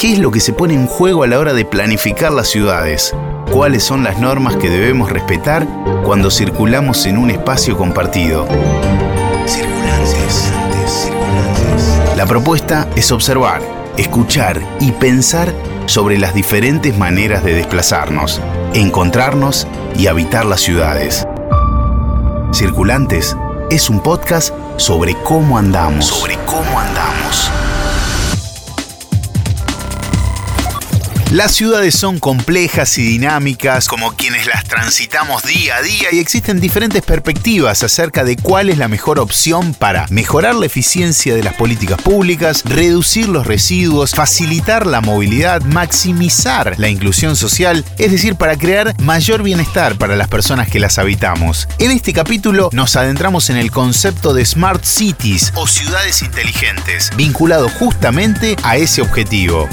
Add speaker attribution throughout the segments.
Speaker 1: ¿Qué es lo que se pone en juego a la hora de planificar las ciudades? ¿Cuáles son las normas que debemos respetar cuando circulamos en un espacio compartido? Circulantes. La propuesta es observar, escuchar y pensar sobre las diferentes maneras de desplazarnos, encontrarnos y habitar las ciudades. Circulantes es un podcast sobre cómo andamos. Sobre cómo andamos. Las ciudades son complejas y dinámicas como quienes las transitamos día a día y existen diferentes perspectivas acerca de cuál es la mejor opción para mejorar la eficiencia de las políticas públicas, reducir los residuos, facilitar la movilidad, maximizar la inclusión social, es decir, para crear mayor bienestar para las personas que las habitamos. En este capítulo nos adentramos en el concepto de Smart Cities o ciudades inteligentes, vinculado justamente a ese objetivo.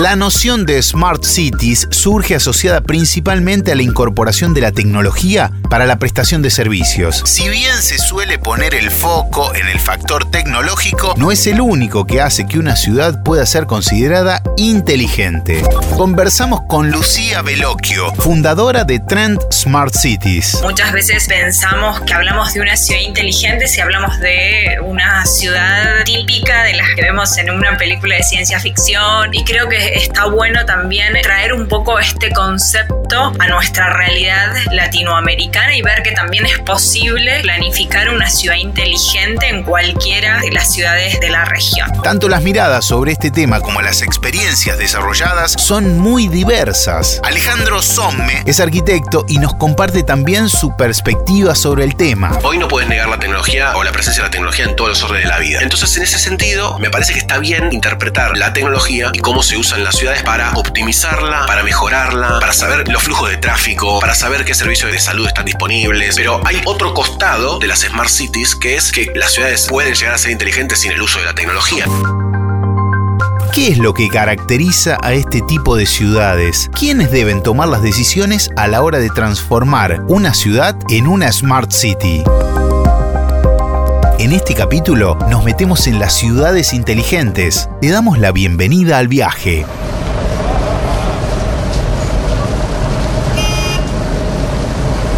Speaker 1: La noción de Smart Cities surge asociada principalmente a la incorporación de la tecnología para la prestación de servicios. Si bien se suele poner el foco en el factor tecnológico, no es el único que hace que una ciudad pueda ser considerada inteligente. Conversamos con Lucía Veloquio, fundadora de Trend Smart Cities.
Speaker 2: Muchas veces pensamos que hablamos de una ciudad inteligente si hablamos de una ciudad típica de las que en una película de ciencia ficción y creo que está bueno también traer un poco este concepto a nuestra realidad latinoamericana y ver que también es posible planificar una ciudad inteligente en cualquiera de las ciudades de la región.
Speaker 1: Tanto las miradas sobre este tema como las experiencias desarrolladas son muy diversas. Alejandro Somme es arquitecto y nos comparte también su perspectiva sobre el tema.
Speaker 3: Hoy no puedes negar la tecnología o la presencia de la tecnología en todos los órdenes de la vida. Entonces, en ese sentido, me parece que está bien interpretar la tecnología y cómo se usa en las ciudades para optimizarla, para mejorarla, para saber los flujos de tráfico, para saber qué servicios de salud están disponibles. Pero hay otro costado de las Smart Cities que es que las ciudades pueden llegar a ser inteligentes sin el uso de la tecnología.
Speaker 1: ¿Qué es lo que caracteriza a este tipo de ciudades? ¿Quiénes deben tomar las decisiones a la hora de transformar una ciudad en una Smart City? En este capítulo nos metemos en las ciudades inteligentes. Le damos la bienvenida al viaje.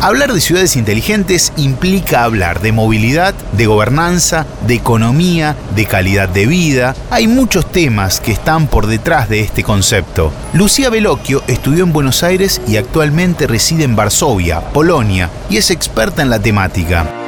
Speaker 1: Hablar de ciudades inteligentes implica hablar de movilidad, de gobernanza, de economía, de calidad de vida. Hay muchos temas que están por detrás de este concepto. Lucía Veloquio estudió en Buenos Aires y actualmente reside en Varsovia, Polonia, y es experta en la temática.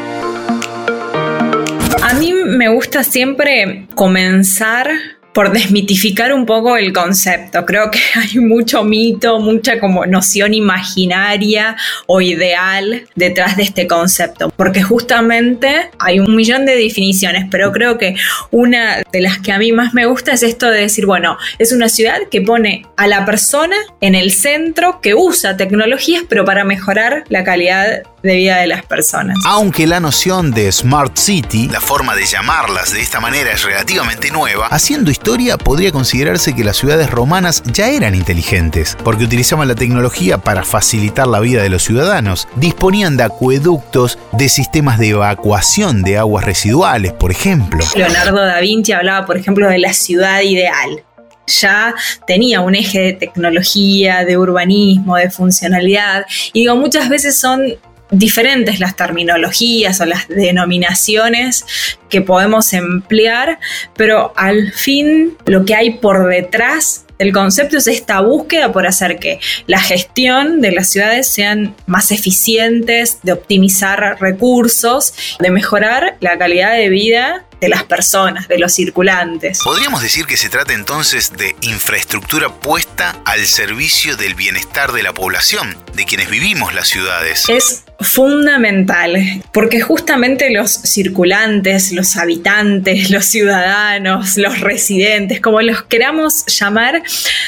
Speaker 2: Me gusta siempre comenzar por desmitificar un poco el concepto. Creo que hay mucho mito, mucha como noción imaginaria o ideal detrás de este concepto, porque justamente hay un millón de definiciones, pero creo que una de las que a mí más me gusta es esto de decir, bueno, es una ciudad que pone a la persona en el centro, que usa tecnologías, pero para mejorar la calidad de vida de las personas.
Speaker 1: Aunque la noción de Smart City, la forma de llamarlas de esta manera es relativamente nueva, haciendo historia podría considerarse que las ciudades romanas ya eran inteligentes, porque utilizaban la tecnología para facilitar la vida de los ciudadanos, disponían de acueductos, de sistemas de evacuación de aguas residuales, por ejemplo.
Speaker 2: Leonardo da Vinci hablaba, por ejemplo, de la ciudad ideal ya tenía un eje de tecnología, de urbanismo, de funcionalidad. Y digo, muchas veces son diferentes las terminologías o las denominaciones que podemos emplear, pero al fin lo que hay por detrás del concepto es esta búsqueda por hacer que la gestión de las ciudades sean más eficientes, de optimizar recursos, de mejorar la calidad de vida de las personas, de los circulantes.
Speaker 1: Podríamos decir que se trata entonces de infraestructura puesta al servicio del bienestar de la población, de quienes vivimos las ciudades.
Speaker 2: Es fundamental, porque justamente los circulantes, los habitantes, los ciudadanos, los residentes, como los queramos llamar,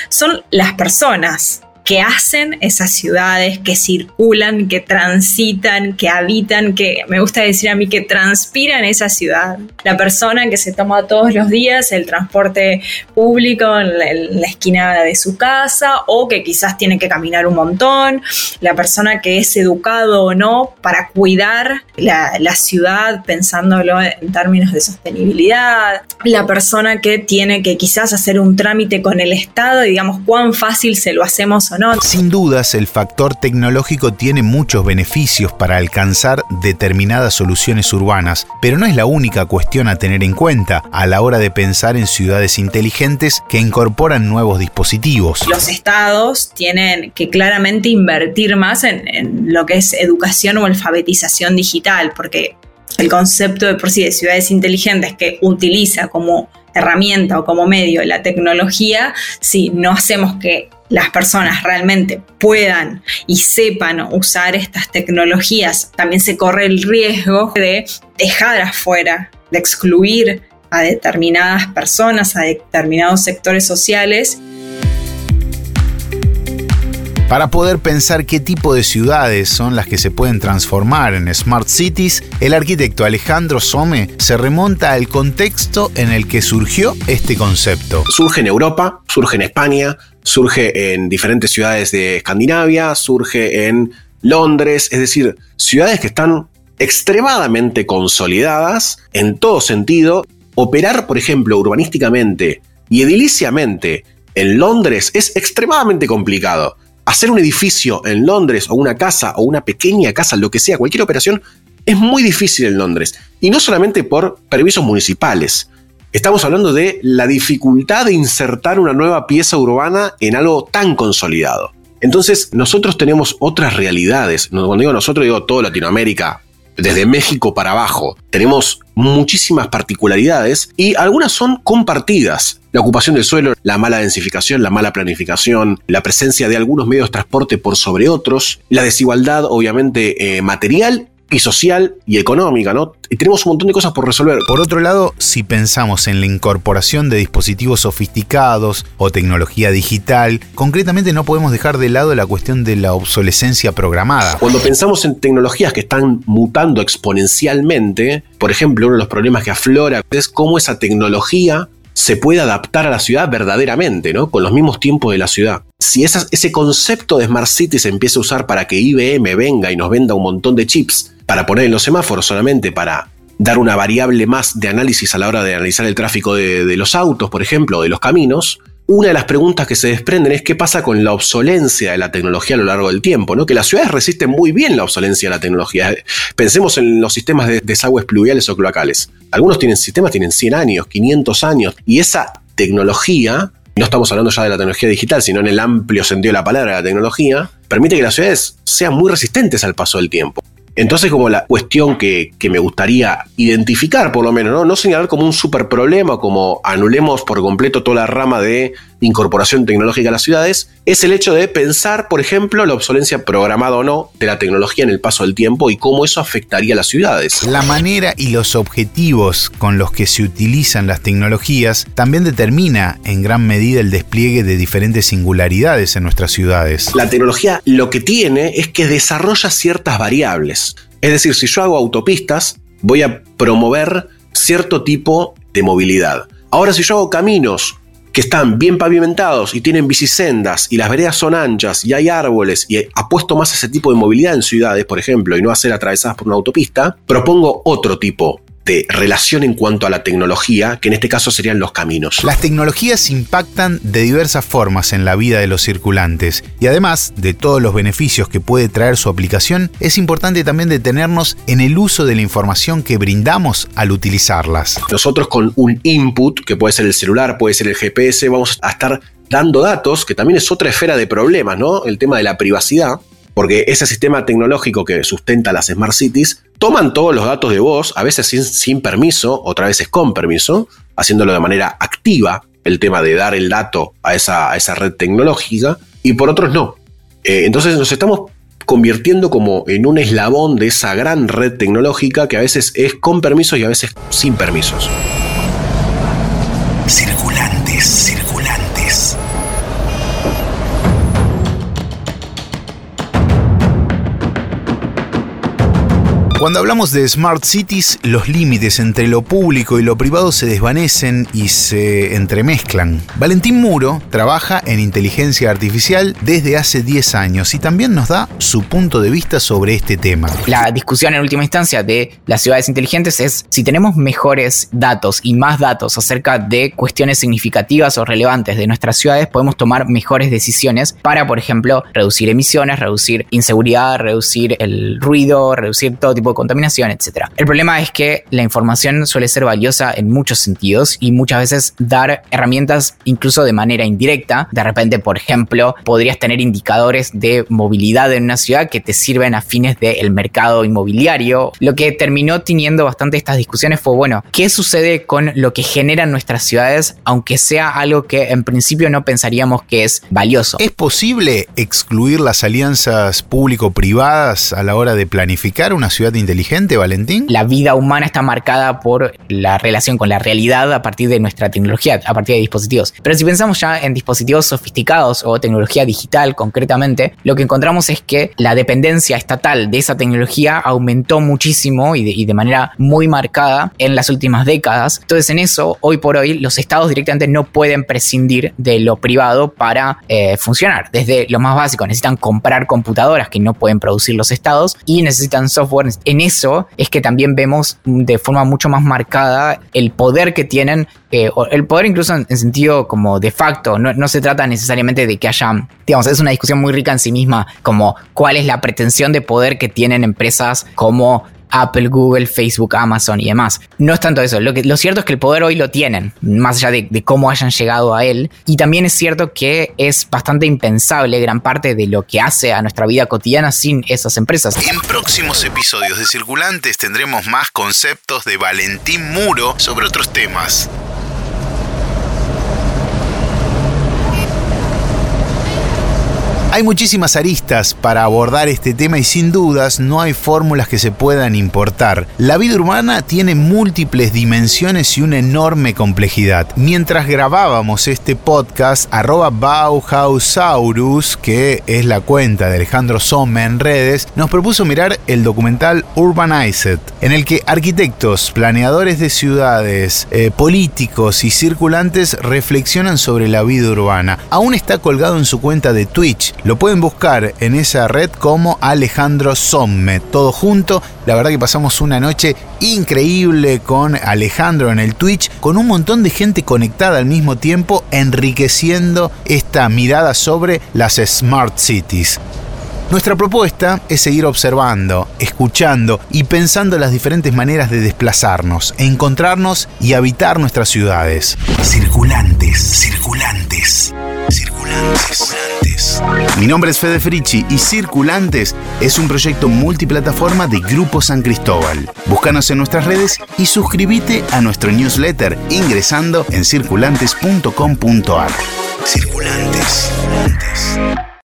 Speaker 2: son las personas que hacen esas ciudades, que circulan, que transitan, que habitan, que me gusta decir a mí que transpiran esa ciudad. La persona que se toma todos los días el transporte público en la, esquina de su casa o que quizás tiene que caminar un montón, la persona que es educado o no para cuidar la, ciudad pensándolo en términos de sostenibilidad, la persona que tiene que quizás hacer un trámite con el Estado y digamos cuán fácil se lo hacemos o no.
Speaker 1: Sin dudas, el factor tecnológico tiene muchos beneficios para alcanzar determinadas soluciones urbanas, pero no es la única cuestión a tener en cuenta a la hora de pensar en ciudades inteligentes que incorporan nuevos dispositivos.
Speaker 2: Los estados tienen que claramente invertir más en, en lo que es educación o alfabetización digital, porque el concepto de por sí de ciudades inteligentes que utiliza como herramienta o como medio la tecnología, si no hacemos que las personas realmente puedan y sepan usar estas tecnologías, también se corre el riesgo de dejar afuera, de excluir a determinadas personas, a determinados sectores sociales
Speaker 1: para poder pensar qué tipo de ciudades son las que se pueden transformar en Smart Cities, el arquitecto Alejandro Some se remonta al contexto en el que surgió este concepto.
Speaker 3: Surge en Europa, surge en España, surge en diferentes ciudades de Escandinavia, surge en Londres, es decir, ciudades que están extremadamente consolidadas en todo sentido. Operar, por ejemplo, urbanísticamente y ediliciamente en Londres es extremadamente complicado hacer un edificio en Londres o una casa o una pequeña casa, lo que sea, cualquier operación, es muy difícil en Londres. Y no solamente por permisos municipales. Estamos hablando de la dificultad de insertar una nueva pieza urbana en algo tan consolidado. Entonces, nosotros tenemos otras realidades. Cuando digo nosotros, digo toda Latinoamérica, desde México para abajo. Tenemos muchísimas particularidades y algunas son compartidas. La ocupación del suelo, la mala densificación, la mala planificación, la presencia de algunos medios de transporte por sobre otros, la desigualdad obviamente eh, material y social y económica, ¿no? Y tenemos un montón de cosas por resolver.
Speaker 1: Por otro lado, si pensamos en la incorporación de dispositivos sofisticados o tecnología digital, concretamente no podemos dejar de lado la cuestión de la obsolescencia programada.
Speaker 3: Cuando pensamos en tecnologías que están mutando exponencialmente, por ejemplo, uno de los problemas que aflora es cómo esa tecnología se puede adaptar a la ciudad verdaderamente, ¿no? Con los mismos tiempos de la ciudad. Si ese concepto de Smart City se empieza a usar para que IBM venga y nos venda un montón de chips para poner en los semáforos solamente para dar una variable más de análisis a la hora de analizar el tráfico de, los autos, por ejemplo, o de los caminos, una de las preguntas que se desprenden es qué pasa con la obsolencia de la tecnología a lo largo del tiempo, ¿no? Que las ciudades resisten muy bien la obsolencia de la tecnología. Pensemos en los sistemas de desagües pluviales o cloacales. Algunos tienen sistemas tienen 100 años, 500 años, y esa tecnología, no estamos hablando ya de la tecnología digital, sino en el amplio sentido de la palabra, la tecnología, permite que las ciudades sean muy resistentes al paso del tiempo. Entonces, como la cuestión que, me gustaría identificar, por lo menos, ¿no? no señalar como un super problema, como anulemos por completo toda la rama de incorporación tecnológica a las ciudades, es el hecho de pensar, por ejemplo, la obsolencia programada o no de la tecnología en el paso del tiempo y cómo eso afectaría a las ciudades.
Speaker 1: La manera y los objetivos con los que se utilizan las tecnologías también determina en gran medida el despliegue de diferentes singularidades en nuestras ciudades.
Speaker 3: La tecnología lo que tiene es que desarrolla ciertas variables. Es decir, si yo hago autopistas, voy a promover cierto tipo de movilidad. Ahora, si yo hago caminos que están bien pavimentados y tienen bicisendas y las veredas son anchas y hay árboles y apuesto más a ese tipo de movilidad en ciudades, por ejemplo, y no a ser atravesadas por una autopista, propongo otro tipo de relación en cuanto a la tecnología, que en este caso serían los caminos.
Speaker 1: Las tecnologías impactan de diversas formas en la vida de los circulantes y además de todos los beneficios que puede traer su aplicación, es importante también detenernos en el uso de la información que brindamos al utilizarlas.
Speaker 3: Nosotros con un input, que puede ser el celular, puede ser el GPS, vamos a estar dando datos, que también es otra esfera de problemas, ¿no? El tema de la privacidad porque ese sistema tecnológico que sustenta las Smart Cities toman todos los datos de voz, a veces sin, permiso, otras veces con permiso, haciéndolo de manera activa, el tema de dar el dato a esa, esa red tecnológica, y por otros no. Eh, entonces nos estamos convirtiendo como en un eslabón de esa gran red tecnológica que a veces es con permisos y a veces sin permisos.
Speaker 1: Circulantes, circulantes. Cuando hablamos de Smart Cities, los límites entre lo público y lo privado se desvanecen y se entremezclan. Valentín Muro trabaja en inteligencia artificial desde hace 10 años y también nos da su punto de vista sobre este tema.
Speaker 4: La discusión en última instancia de las ciudades inteligentes es si tenemos mejores datos y más datos acerca de cuestiones significativas o relevantes de nuestras ciudades, podemos tomar mejores decisiones para, por ejemplo, reducir emisiones, reducir inseguridad, reducir el ruido, reducir todo tipo de contaminación, etc. El problema es que la información suele ser valiosa en muchos sentidos y muchas veces dar herramientas incluso de manera indirecta. De repente, por ejemplo, podrías tener indicadores de movilidad en una ciudad que te sirven a fines del mercado inmobiliario. Lo que terminó teniendo bastante estas discusiones fue, bueno, ¿qué sucede con lo que generan nuestras ciudades, aunque sea algo que en principio no pensaríamos que es valioso?
Speaker 1: ¿Es posible excluir las alianzas público-privadas a la hora de planificar una ciudad inteligente, Valentín?
Speaker 4: La vida humana está marcada por la relación con la realidad a partir de nuestra tecnología, a partir de dispositivos. Pero si pensamos ya en dispositivos sofisticados o tecnología digital concretamente, lo que encontramos es que la dependencia estatal de esa tecnología aumentó muchísimo y de, manera muy marcada en las últimas décadas. Entonces en eso, hoy por hoy, los estados directamente no pueden prescindir de lo privado para eh, funcionar. Desde lo más básico, necesitan comprar computadoras que no pueden producir los estados y necesitan software. En eso es que también vemos de forma mucho más marcada el poder que tienen, eh, el poder incluso en, sentido como de facto, no, no se trata necesariamente de que haya, digamos, es una discusión muy rica en sí misma, como cuál es la pretensión de poder que tienen empresas como Apple, Google, Facebook, Amazon y demás. No es tanto eso. Lo, que, lo cierto es que el poder hoy lo tienen, más allá de, de, cómo hayan llegado a él. Y también es cierto que es bastante impensable gran parte de lo que hace a nuestra vida cotidiana sin esas empresas.
Speaker 1: En próximos episodios de Circulantes tendremos más conceptos de Valentín Muro sobre otros temas. Hay muchísimas aristas para abordar este tema y sin dudas no hay fórmulas que se puedan importar. La vida urbana tiene múltiples dimensiones y una enorme complejidad. Mientras grabábamos este podcast, arroba Bauhausaurus, que es la cuenta de Alejandro Somme en redes, nos propuso mirar el documental Urbanized, en el que arquitectos, planeadores de ciudades, eh, políticos y circulantes reflexionan sobre la vida urbana. Aún está colgado en su cuenta de Twitch lo pueden buscar en esa red como Alejandro Somme, todo junto. La verdad que pasamos una noche increíble con Alejandro en el Twitch, con un montón de gente conectada al mismo tiempo, enriqueciendo esta mirada sobre las Smart Cities. Nuestra propuesta es seguir observando, escuchando y pensando las diferentes maneras de desplazarnos, encontrarnos y habitar nuestras ciudades. Circulantes, circulantes, circulantes. Mi nombre es Fede Frichi y Circulantes es un proyecto multiplataforma de Grupo San Cristóbal. Búscanos en nuestras redes y suscríbete a nuestro newsletter ingresando en circulantes.com.ar. Circulantes. circulantes.